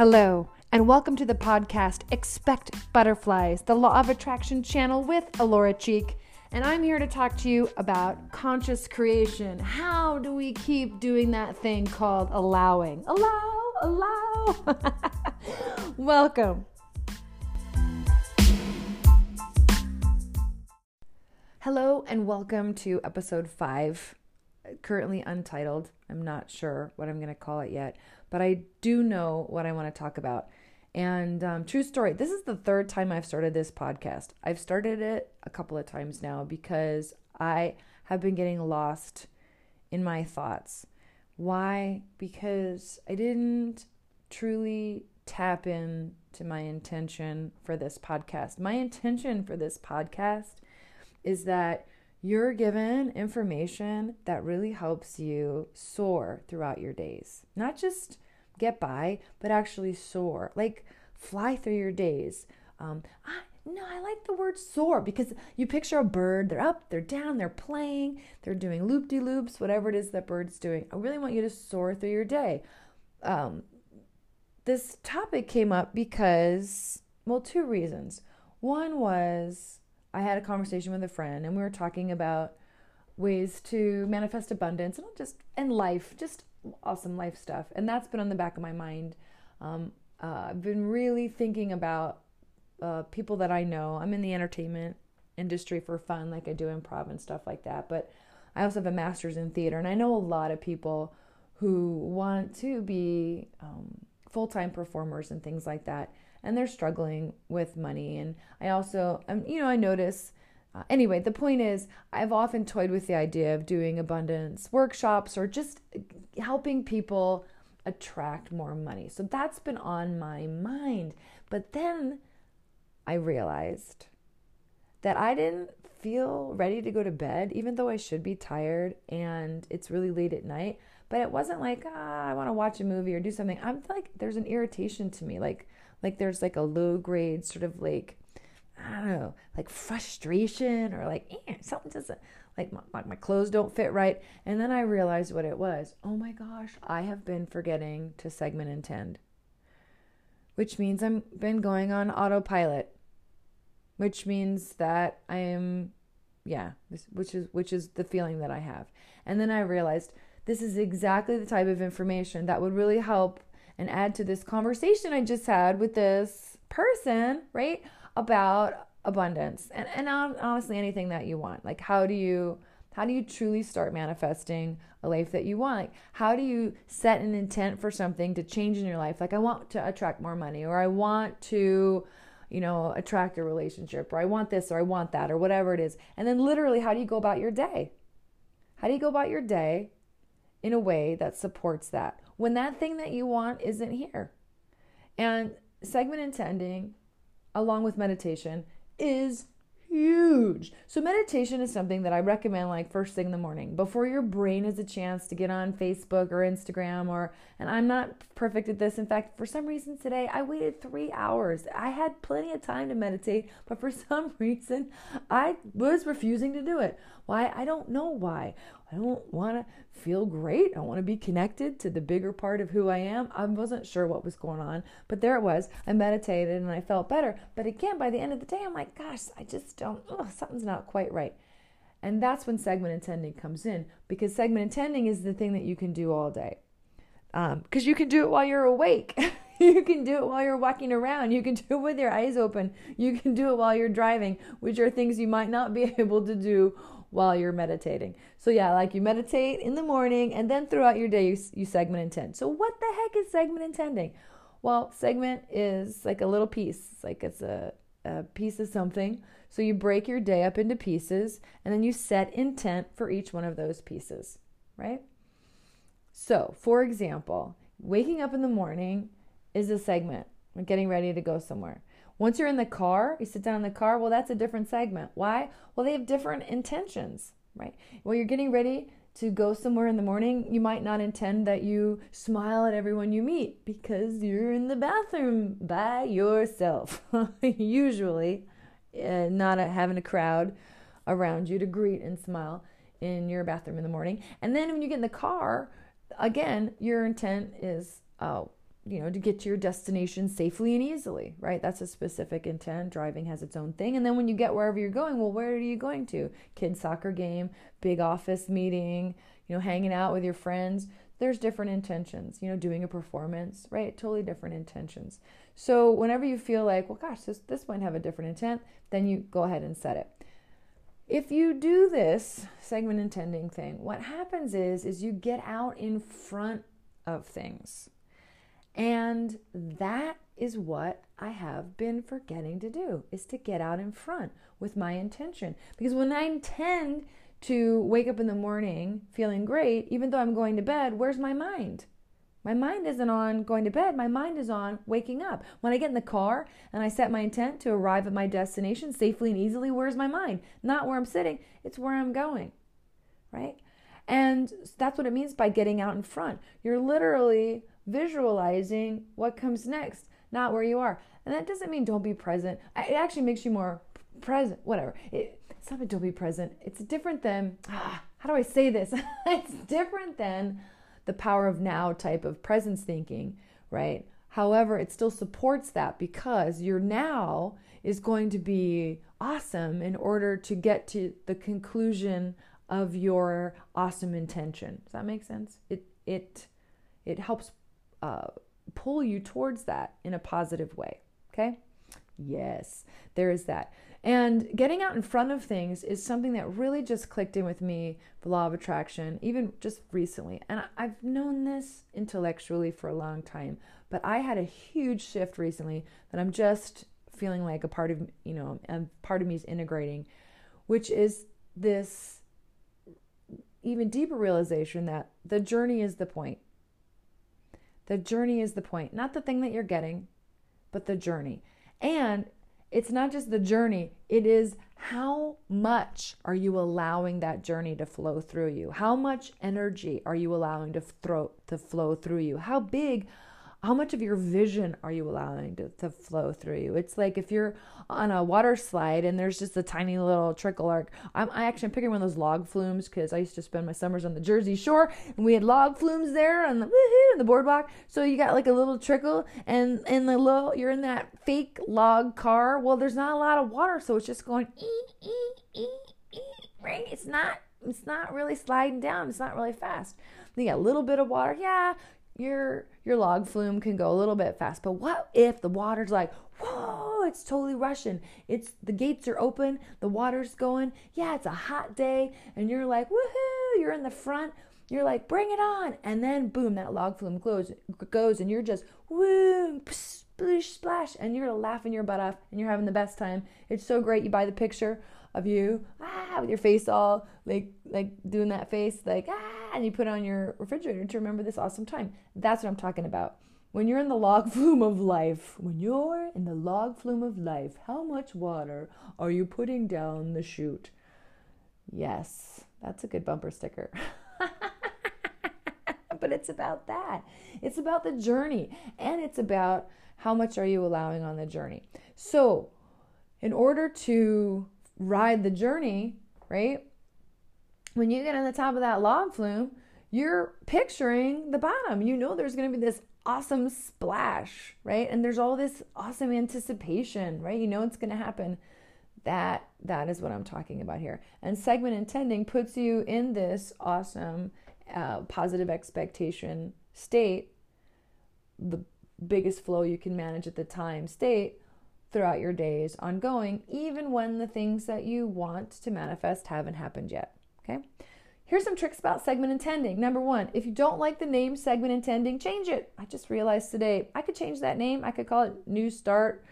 Hello, and welcome to the podcast Expect Butterflies, the Law of Attraction channel with Alora Cheek. And I'm here to talk to you about conscious creation. How do we keep doing that thing called allowing? Allow, allow. welcome. Hello, and welcome to episode five, currently untitled. I'm not sure what I'm going to call it yet, but I do know what I want to talk about. And um, true story, this is the third time I've started this podcast. I've started it a couple of times now because I have been getting lost in my thoughts. Why? Because I didn't truly tap in to my intention for this podcast. My intention for this podcast is that you're given information that really helps you soar throughout your days. Not just get by, but actually soar. Like fly through your days. Um, I, no, I like the word soar because you picture a bird, they're up, they're down, they're playing, they're doing loop de loops, whatever it is that bird's doing. I really want you to soar through your day. Um, this topic came up because, well, two reasons. One was I had a conversation with a friend and we were talking about ways to manifest abundance and just and life, just awesome life stuff. And that's been on the back of my mind. Um, uh, I've been really thinking about uh, people that I know. I'm in the entertainment industry for fun, like I do improv and stuff like that. But I also have a master's in theater, and I know a lot of people who want to be um, full time performers and things like that and they're struggling with money. And I also, um, you know, I notice. Uh, anyway, the point is, I've often toyed with the idea of doing abundance workshops or just helping people attract more money. So that's been on my mind. But then I realized that I didn't feel ready to go to bed, even though I should be tired and it's really late at night. But it wasn't like, ah, I want to watch a movie or do something. I'm like, there's an irritation to me. Like, like there's like a low grade sort of like I don't know, like frustration or like eh, something doesn't like my, my clothes don't fit right. And then I realized what it was. Oh my gosh, I have been forgetting to segment intend, which means I'm been going on autopilot, which means that I am, yeah, which is which is the feeling that I have. And then I realized this is exactly the type of information that would really help and add to this conversation I just had with this person, right? About abundance and, and honestly anything that you want. Like how do you how do you truly start manifesting a life that you want? Like how do you set an intent for something to change in your life? Like I want to attract more money or I want to you know, attract a relationship, or I want this, or I want that, or whatever it is. And then, literally, how do you go about your day? How do you go about your day in a way that supports that? when that thing that you want isn't here. And segment intending, along with meditation, is huge. So meditation is something that I recommend like first thing in the morning before your brain has a chance to get on Facebook or Instagram or and I'm not perfect at this. In fact, for some reason today I waited 3 hours. I had plenty of time to meditate, but for some reason I was refusing to do it. Why? I don't know why. I don't want to feel great. I want to be connected to the bigger part of who I am. I wasn't sure what was going on, but there it was. I meditated and I felt better. But again, by the end of the day, I'm like, gosh, I just don't, something's not quite right. And that's when segment intending comes in because segment intending is the thing that you can do all day. Because um, you can do it while you're awake. you can do it while you're walking around. You can do it with your eyes open. You can do it while you're driving, which are things you might not be able to do while you're meditating. So yeah, like you meditate in the morning and then throughout your day you, you segment intend. So what the heck is segment intending? Well, segment is like a little piece. It's like it's a, a piece of something. So you break your day up into pieces and then you set intent for each one of those pieces, right? So, for example, waking up in the morning is a segment, getting ready to go somewhere. Once you're in the car, you sit down in the car, well, that's a different segment. Why? Well, they have different intentions, right? Well, you're getting ready to go somewhere in the morning, you might not intend that you smile at everyone you meet because you're in the bathroom by yourself. Usually, uh, not a, having a crowd around you to greet and smile in your bathroom in the morning. And then when you get in the car, again, your intent is, oh, you know, to get to your destination safely and easily, right? That's a specific intent. Driving has its own thing. And then when you get wherever you're going, well, where are you going to? Kids soccer game, big office meeting, you know, hanging out with your friends. There's different intentions, you know, doing a performance, right? Totally different intentions. So whenever you feel like, well, gosh, this, this might have a different intent, then you go ahead and set it. If you do this segment intending thing, what happens is is you get out in front of things and that is what I have been forgetting to do is to get out in front with my intention. Because when I intend to wake up in the morning feeling great, even though I'm going to bed, where's my mind? My mind isn't on going to bed. My mind is on waking up. When I get in the car and I set my intent to arrive at my destination safely and easily, where's my mind? Not where I'm sitting, it's where I'm going, right? And that's what it means by getting out in front. You're literally visualizing what comes next, not where you are. And that doesn't mean don't be present. It actually makes you more present, whatever. It, it's not a don't be present. It's different than, ah, how do I say this? it's different than the power of now type of presence thinking, right? However, it still supports that because your now is going to be awesome in order to get to the conclusion of your awesome intention. Does that make sense? It it it helps uh, pull you towards that in a positive way. Okay? Yes, there is that. And getting out in front of things is something that really just clicked in with me, the law of attraction, even just recently. And I've known this intellectually for a long time, but I had a huge shift recently that I'm just feeling like a part of, you know, and part of me is integrating, which is this even deeper realization that the journey is the point. The journey is the point, not the thing that you're getting, but the journey. And it's not just the journey, it is how much are you allowing that journey to flow through you? How much energy are you allowing to throw to flow through you? How big how much of your vision are you allowing to, to flow through you? It's like if you're on a water slide and there's just a tiny little trickle arc. I'm I actually am picking one of those log flumes because I used to spend my summers on the Jersey Shore and we had log flumes there on the woohoo the boardwalk. So you got like a little trickle and and the little you're in that fake log car. Well, there's not a lot of water, so it's just going ee, ee, ee, right? It's not it's not really sliding down. It's not really fast. You got a little bit of water. Yeah, your your log flume can go a little bit fast. But what if the water's like, whoa, it's totally rushing. It's the gates are open, the water's going. Yeah, it's a hot day, and you're like, woohoo, you're in the front. You're like, bring it on. And then boom, that log flume goes, goes and you're just woo, splish, splash, and you're laughing your butt off and you're having the best time. It's so great. You buy the picture of you ah, with your face all like like doing that face like ah and you put it on your refrigerator to remember this awesome time. That's what i'm talking about. When you're in the log flume of life when you're in the log flume of life how much water are you putting down the chute? Yes that's a good bumper sticker. But it's about that. It's about the journey and it's about how much are you allowing on the journey. So in order to ride the journey, right? When you get on the top of that log flume, you're picturing the bottom. You know there's going to be this awesome splash, right? And there's all this awesome anticipation, right? You know it's going to happen. That that is what I'm talking about here. And segment intending puts you in this awesome uh, positive expectation state, the biggest flow you can manage at the time state throughout your days ongoing, even when the things that you want to manifest haven't happened yet. Okay? Here's some tricks about segment intending. Number one, if you don't like the name segment intending, change it. I just realized today I could change that name. I could call it New Start,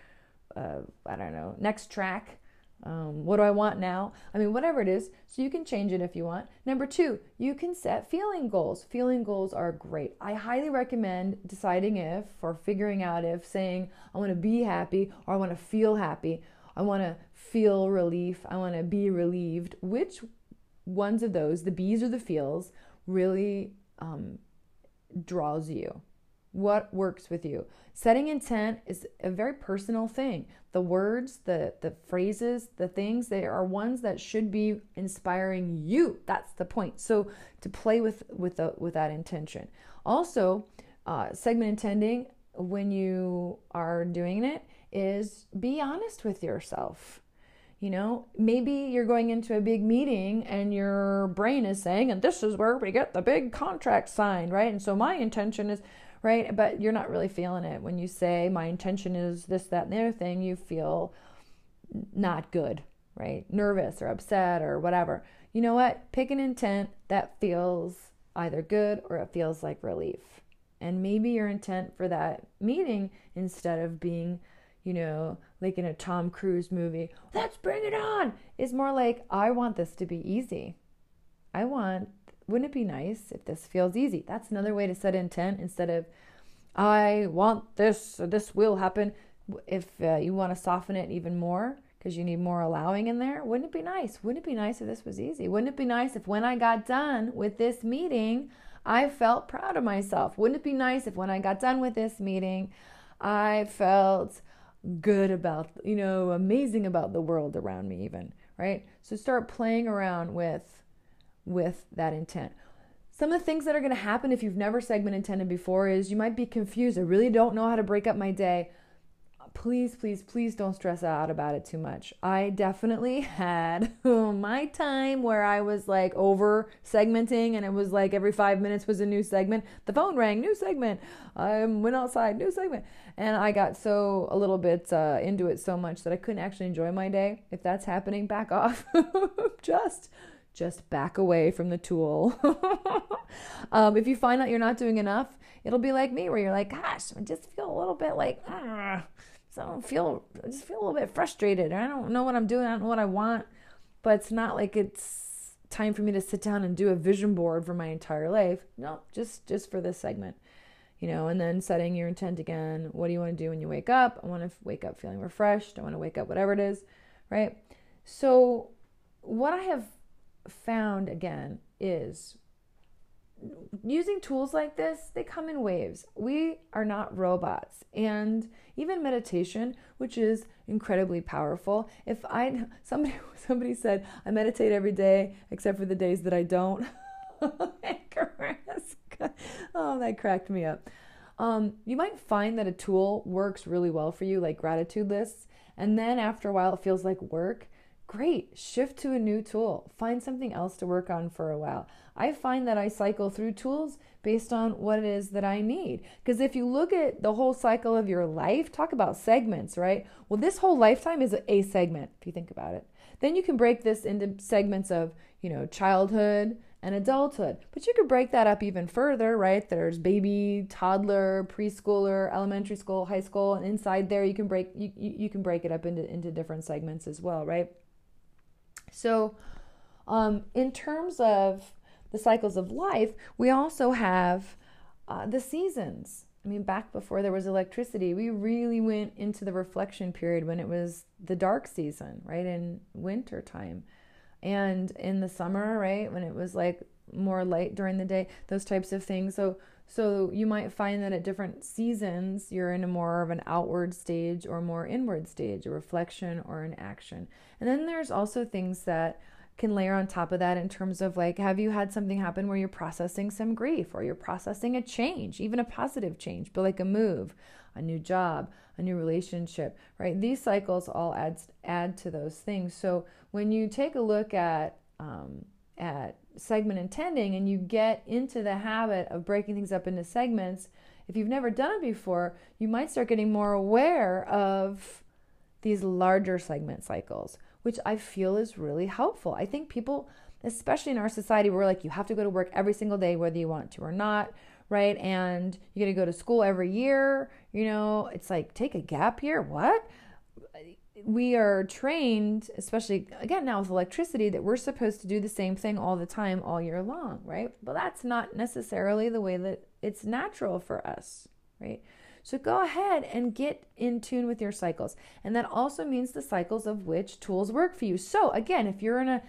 uh, I don't know, Next Track. Um, what do I want now? I mean, whatever it is. So you can change it if you want. Number two, you can set feeling goals. Feeling goals are great. I highly recommend deciding if or figuring out if saying, I want to be happy or I want to feel happy. I want to feel relief. I want to be relieved. Which ones of those, the B's or the feels, really um, draws you? What works with you? Setting intent is a very personal thing. The words, the the phrases, the things, they are ones that should be inspiring you. That's the point. So to play with with the with that intention. Also, uh, segment intending when you are doing it is be honest with yourself. You know, maybe you're going into a big meeting and your brain is saying, and this is where we get the big contract signed, right? And so my intention is, right? But you're not really feeling it. When you say, my intention is this, that, and the other thing, you feel not good, right? Nervous or upset or whatever. You know what? Pick an intent that feels either good or it feels like relief. And maybe your intent for that meeting, instead of being, you know, like in a Tom Cruise movie, let's bring it on, is more like, I want this to be easy. I want, wouldn't it be nice if this feels easy? That's another way to set intent instead of, I want this, or this will happen. If uh, you want to soften it even more, because you need more allowing in there, wouldn't it be nice? Wouldn't it be nice if this was easy? Wouldn't it be nice if when I got done with this meeting, I felt proud of myself. Wouldn't it be nice if when I got done with this meeting, I felt good about, you know, amazing about the world around me even, right? So start playing around with with that intent. Some of the things that are going to happen if you've never segment intended before is you might be confused. I really don't know how to break up my day please, please, please don't stress out about it too much. I definitely had my time where I was like over segmenting and it was like every five minutes was a new segment. The phone rang, new segment. I went outside, new segment. And I got so a little bit uh, into it so much that I couldn't actually enjoy my day. If that's happening, back off. just just back away from the tool. um, if you find out you're not doing enough, it'll be like me, where you're like, gosh, I just feel a little bit like, ah, I don't feel, I just feel a little bit frustrated. I don't know what I'm doing. I don't know what I want. But it's not like it's time for me to sit down and do a vision board for my entire life. No, just just for this segment. You know, and then setting your intent again. What do you want to do when you wake up? I want to wake up feeling refreshed. I want to wake up whatever it is, right? So what I have found again is using tools like this, they come in waves. We are not robots. And even meditation, which is incredibly powerful. If I somebody somebody said I meditate every day except for the days that I don't. oh, that cracked me up. Um, you might find that a tool works really well for you, like gratitude lists, and then after a while it feels like work. Great, shift to a new tool. Find something else to work on for a while. I find that I cycle through tools based on what it is that I need. Because if you look at the whole cycle of your life, talk about segments, right? Well, this whole lifetime is a segment, if you think about it. Then you can break this into segments of, you know, childhood and adulthood. But you could break that up even further, right? There's baby, toddler, preschooler, elementary school, high school, and inside there you can break you, you can break it up into, into different segments as well, right? So um, in terms of the cycles of life, we also have uh, the seasons. I mean, back before there was electricity, we really went into the reflection period when it was the dark season, right? In winter time. And in the summer, right? When it was like more light during the day, those types of things. So, so you might find that at different seasons, you're in a more of an outward stage or more inward stage, a reflection or an action. And then there's also things that can layer on top of that in terms of like, have you had something happen where you're processing some grief or you're processing a change, even a positive change, but like a move, a new job, a new relationship, right? These cycles all add add to those things. So when you take a look at um, segment intending and you get into the habit of breaking things up into segments, if you've never done it before, you might start getting more aware of these larger segment cycles which I feel is really helpful. I think people, especially in our society, we're like, you have to go to work every single day, whether you want to or not, right? And you're to go to school every year. You know, it's like, take a gap year. What? We are trained, especially again now with electricity, that we're supposed to do the same thing all the time, all year long, right? But that's not necessarily the way that it's natural for us, right? So go ahead and get in tune with your cycles. And that also means the cycles of which tools work for you. So again, if you're in a,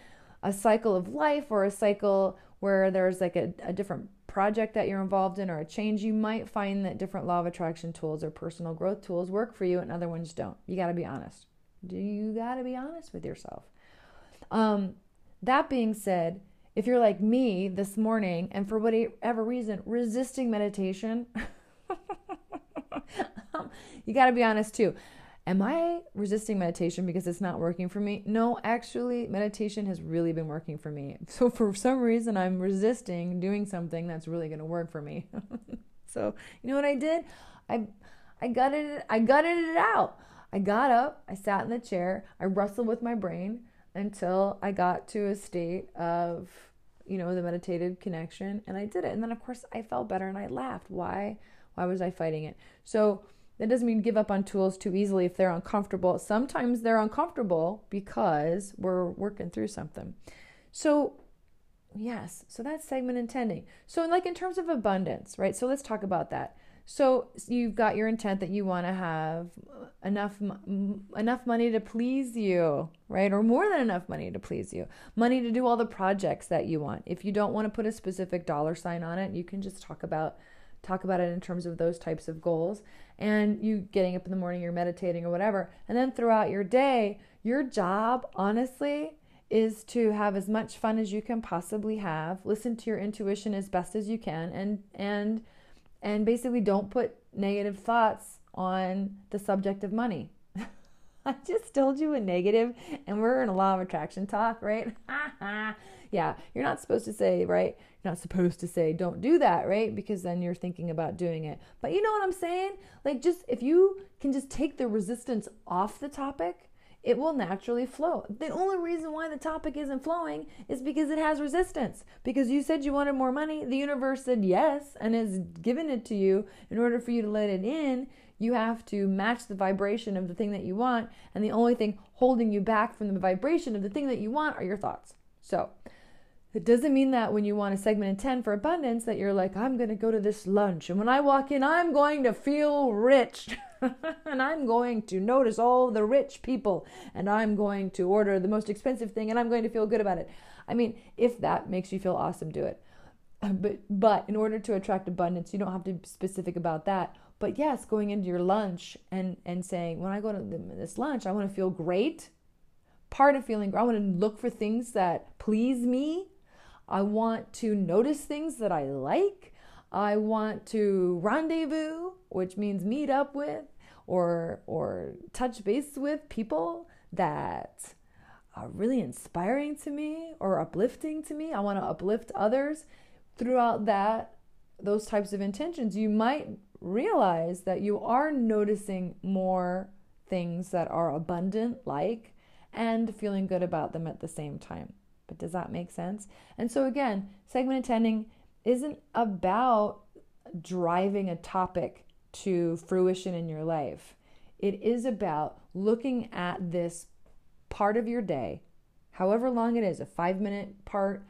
a cycle of life or a cycle where there's like a, a different project that you're involved in or a change, you might find that different law of attraction tools or personal growth tools work for you and other ones don't. You got to be honest. Do you got to be honest with yourself? Um, that being said, if you're like me this morning and for whatever reason resisting meditation, you got to be honest too. Am I resisting meditation because it's not working for me? No, actually, meditation has really been working for me. So, for some reason, I'm resisting doing something that's really going to work for me. so, you know what I did? I I gutted it, I gutted it out. I got up, I sat in the chair, I wrestled with my brain until I got to a state of, you know, the meditative connection and I did it. And then of course I felt better and I laughed. Why? Why was I fighting it? So that doesn't mean give up on tools too easily if they're uncomfortable. Sometimes they're uncomfortable because we're working through something. So yes, so that's segment intending. So like in terms of abundance, right? So let's talk about that. So you've got your intent that you want to have enough enough money to please you, right? Or more than enough money to please you. Money to do all the projects that you want. If you don't want to put a specific dollar sign on it, you can just talk about talk about it in terms of those types of goals. And you getting up in the morning, you're meditating or whatever. And then throughout your day, your job, honestly, is to have as much fun as you can possibly have. Listen to your intuition as best as you can and and and basically don't put negative thoughts on the subject of money. I just told you a negative, and we're in a law of attraction talk, right? yeah, you're not supposed to say, right? You're not supposed to say, don't do that, right? Because then you're thinking about doing it. But you know what I'm saying? Like, just if you can just take the resistance off the topic, it will naturally flow. The only reason why the topic isn't flowing is because it has resistance. Because you said you wanted more money, the universe said yes and has given it to you. In order for you to let it in, you have to match the vibration of the thing that you want. And the only thing holding you back from the vibration of the thing that you want are your thoughts. So, it doesn't mean that when you want a segment intent for abundance that you're like, I'm going to go to this lunch and when I walk in, I'm going to feel rich. and I'm going to notice all the rich people and I'm going to order the most expensive thing and I'm going to feel good about it. I mean, if that makes you feel awesome, do it. But but in order to attract abundance, you don't have to be specific about that. But yes, going into your lunch and and saying, when I go to this lunch, I want to feel great. Part of feeling, I want to look for things that please me. I want to notice things that I like. I want to rendezvous, which means meet up with or or touch base with people that are really inspiring to me or uplifting to me. I want to uplift others throughout that those types of intentions. You might realize that you are noticing more things that are abundant like and feeling good about them at the same time. But does that make sense? And so again, segment intending isn't about driving a topic to fruition in your life. It is about looking at this part of your day, however long it is a five minute part,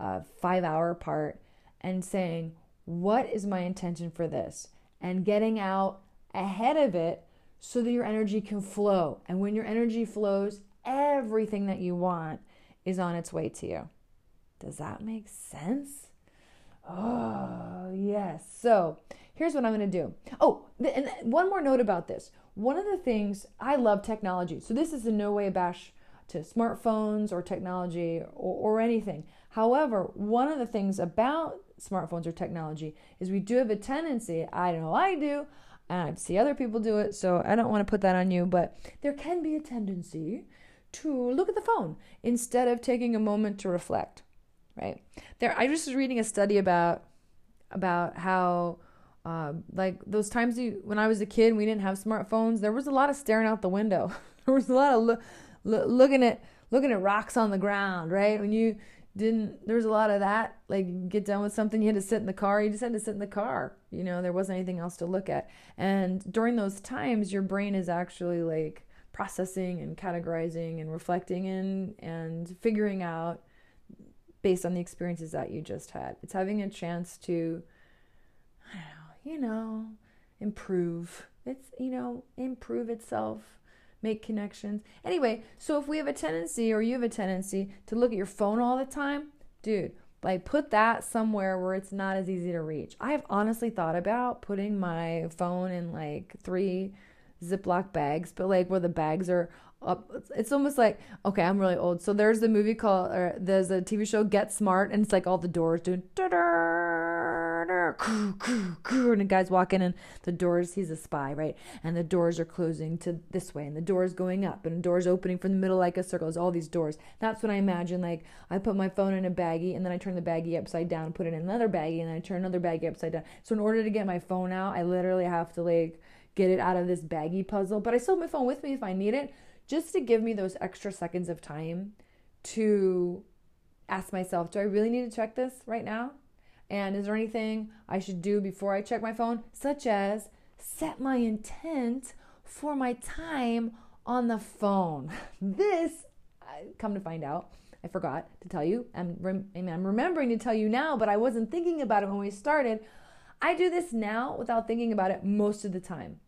a five hour part, and saying, What is my intention for this? And getting out ahead of it so that your energy can flow. And when your energy flows, everything that you want is on its way to you. Does that make sense? Oh, yes. So here's what I'm going to do. Oh, and one more note about this. One of the things I love technology. So this is in no way a bash to smartphones or technology or, or anything. However, one of the things about smartphones or technology is we do have a tendency, I know I do, and I see other people do it, so I don't want to put that on you, but there can be a tendency to look at the phone instead of taking a moment to reflect right? There i just was reading a study about about how uh, like those times you, when i was a kid we didn't have smartphones there was a lot of staring out the window. There was a lot of lo- lo- looking at looking at rocks on the ground right? When you didn't there was a lot of that like get done with something you had to sit in the car you just had to sit in the car you know there wasn't anything else to look at. And during those times your brain is actually like processing and categorizing and reflecting and and figuring out based on the experiences that you just had. It's having a chance to, I don't know, you know, improve. It's, you know, improve itself, make connections. Anyway, so if we have a tendency or you have a tendency to look at your phone all the time, dude, like put that somewhere where it's not as easy to reach. I have honestly thought about putting my phone in like three Ziploc bags, but like where the bags are up. It's almost like okay, I'm really old. So there's the movie called or there's a TV show Get Smart, and it's like all the doors doing. And the guy's walking and the doors, he's a spy, right? And the doors are closing to this way and the doors going up and the doors opening from the middle like a circle. There's all these doors. That's what I imagine. Like I put my phone in a baggie and then I turn the baggie upside down put it in another baggie and then I turn another baggie upside down. So in order to get my phone out, I literally have to like get it out of this baggy puzzle. But I still have my phone with me if I need it, just to give me those extra seconds of time to ask myself, do I really need to check this right now? And is there anything I should do before I check my phone, such as set my intent for my time on the phone? This, come to find out, I forgot to tell you. I'm, I'm remembering to tell you now, but I wasn't thinking about it when we started. I do this now without thinking about it most of the time.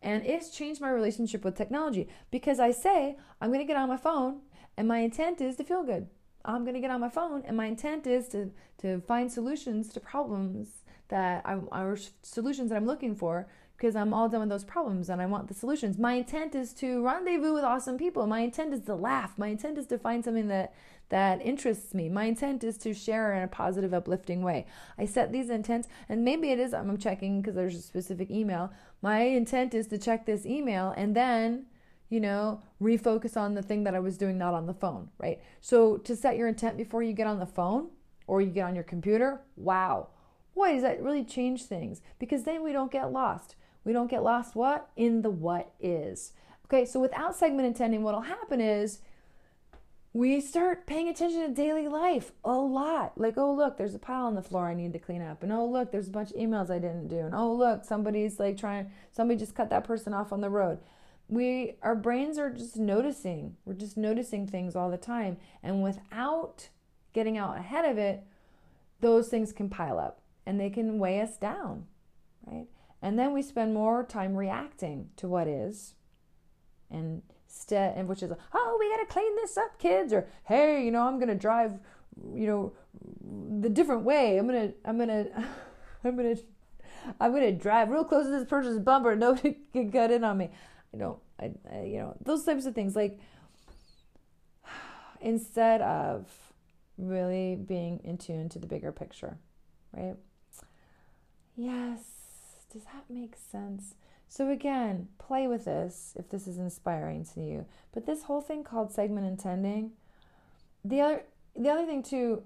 And it's changed my relationship with technology because I say, I'm going to get on my phone and my intent is to feel good. I'm going to get on my phone and my intent is to, to find solutions to problems that I, are solutions that I'm looking for because I'm all done with those problems and I want the solutions. My intent is to rendezvous with awesome people. My intent is to laugh. My intent is to find something that that interests me. My intent is to share in a positive, uplifting way. I set these intents, and maybe it is I'm checking because there's a specific email. My intent is to check this email and then you know, refocus on the thing that I was doing, not on the phone, right? So to set your intent before you get on the phone or you get on your computer, wow, boy, does that really change things because then we don't get lost. We don't get lost what? In the what is. Okay, so without segment intending, what'll happen is we start paying attention to daily life a lot. Like, oh, look, there's a pile on the floor I need to clean up. And oh, look, there's a bunch of emails I didn't do. And oh, look, somebody's like trying, somebody just cut that person off on the road we our brains are just noticing we're just noticing things all the time and without getting out ahead of it those things can pile up and they can weigh us down right and then we spend more time reacting to what is and instead and which is oh we got to clean this up kids or hey you know i'm going to drive you know the different way i'm going to i'm going to i'm going to i'm going to drive real close to this person's bumper nobody can cut in on me you don't, I, I, you know, those types of things. Like, instead of really being in tune to the bigger picture, right? Yes. Does that make sense? So, again, play with this if this is inspiring to you. But this whole thing called segment intending, the other, the other thing too,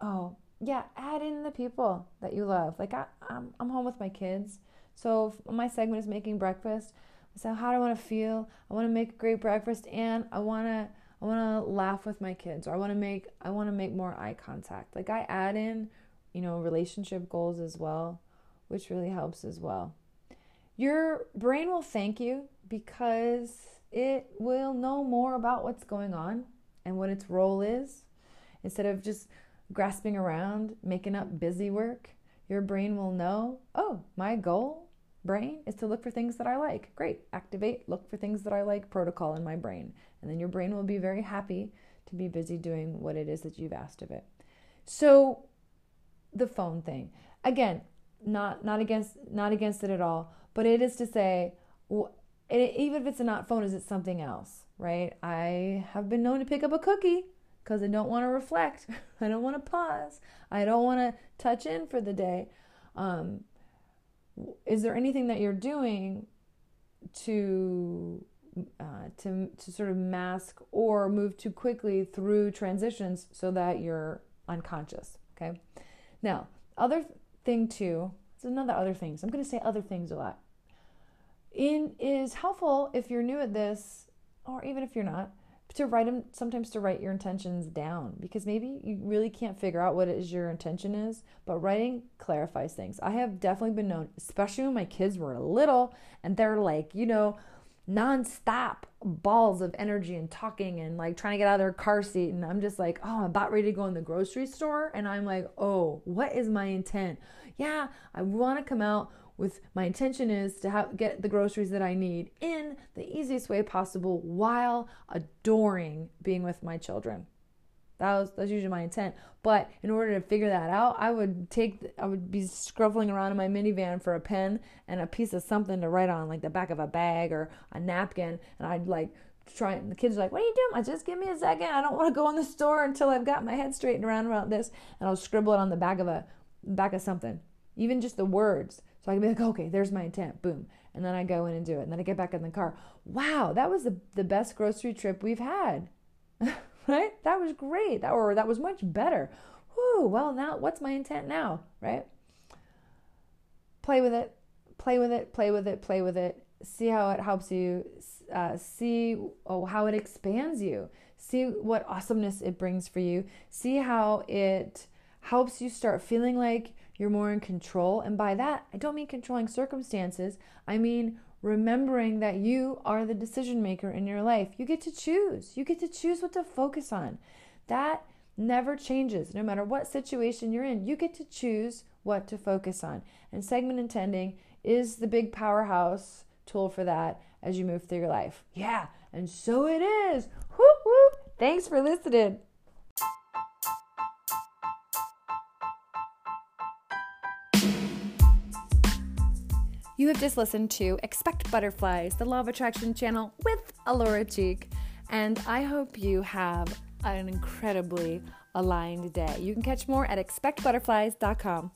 oh, yeah, add in the people that you love. Like, I, I'm, I'm home with my kids. So, my segment is making breakfast. So how do I want to feel? I want to make a great breakfast and I want to I want to laugh with my kids or I want to make I want to make more eye contact. Like I add in, you know, relationship goals as well, which really helps as well. Your brain will thank you because it will know more about what's going on and what its role is. Instead of just grasping around, making up busy work, your brain will know, oh, my goal brain is to look for things that I like. Great. Activate, look for things that I like protocol in my brain. And then your brain will be very happy to be busy doing what it is that you've asked of it. So the phone thing. Again, not not against not against it at all, but it is to say it, even if it's not phone is it something else, right? I have been known to pick up a cookie because I don't want to reflect. I don't want to pause. I don't want to touch in for the day. Um, is there anything that you're doing to uh, to to sort of mask or move too quickly through transitions so that you're unconscious? Okay. Now, other thing too. It's another other things. I'm going to say other things a lot. In is helpful if you're new at this, or even if you're not to write them sometimes to write your intentions down because maybe you really can't figure out what it is your intention is but writing clarifies things. I have definitely been known especially when my kids were little and they're like you know nonstop balls of energy and talking and like trying to get out of their car seat and i'm just like oh i'm about ready to go in the grocery store and i'm like oh what is my intent? Yeah i want to come out with my intention is to get the groceries that I need in the easiest way possible while adoring being with my children. That was that's usually my intent. But in order to figure that out, I would take I would be scruffling around in my minivan for a pen and a piece of something to write on, like the back of a bag or a napkin, and I'd like try and the kids are like, What are you doing? I just give me a second. I don't want to go in the store until I've got my head straightened around about this and I'll scribble it on the back of a back of something even just the words. So I can be like, okay, there's my intent, boom. And then I go in and do it. And then I get back in the car. Wow, that was the, the best grocery trip we've had. right? That was great. That, or that was much better. Whew, well, now what's my intent now? Right? Play with it, play with it, play with it, play with it. See how it helps you. Uh, see oh, how it expands you. See what awesomeness it brings for you. See how it helps you start feeling like you're more in control. And by that, I don't mean controlling circumstances, I mean remembering that you are the decision maker in your life. You get to choose. You get to choose what to focus on. That never changes. No matter what situation you're in, you get to choose what to focus on. And segment intending is the big powerhouse tool for that as you move through your life. Yeah, and so it is. Whoop, whoop. Thanks for listening. You have just listened to Expect Butterflies, the Law of Attraction channel with Alora Cheek, and I hope you have an incredibly aligned day. You can catch more at expectbutterflies.com.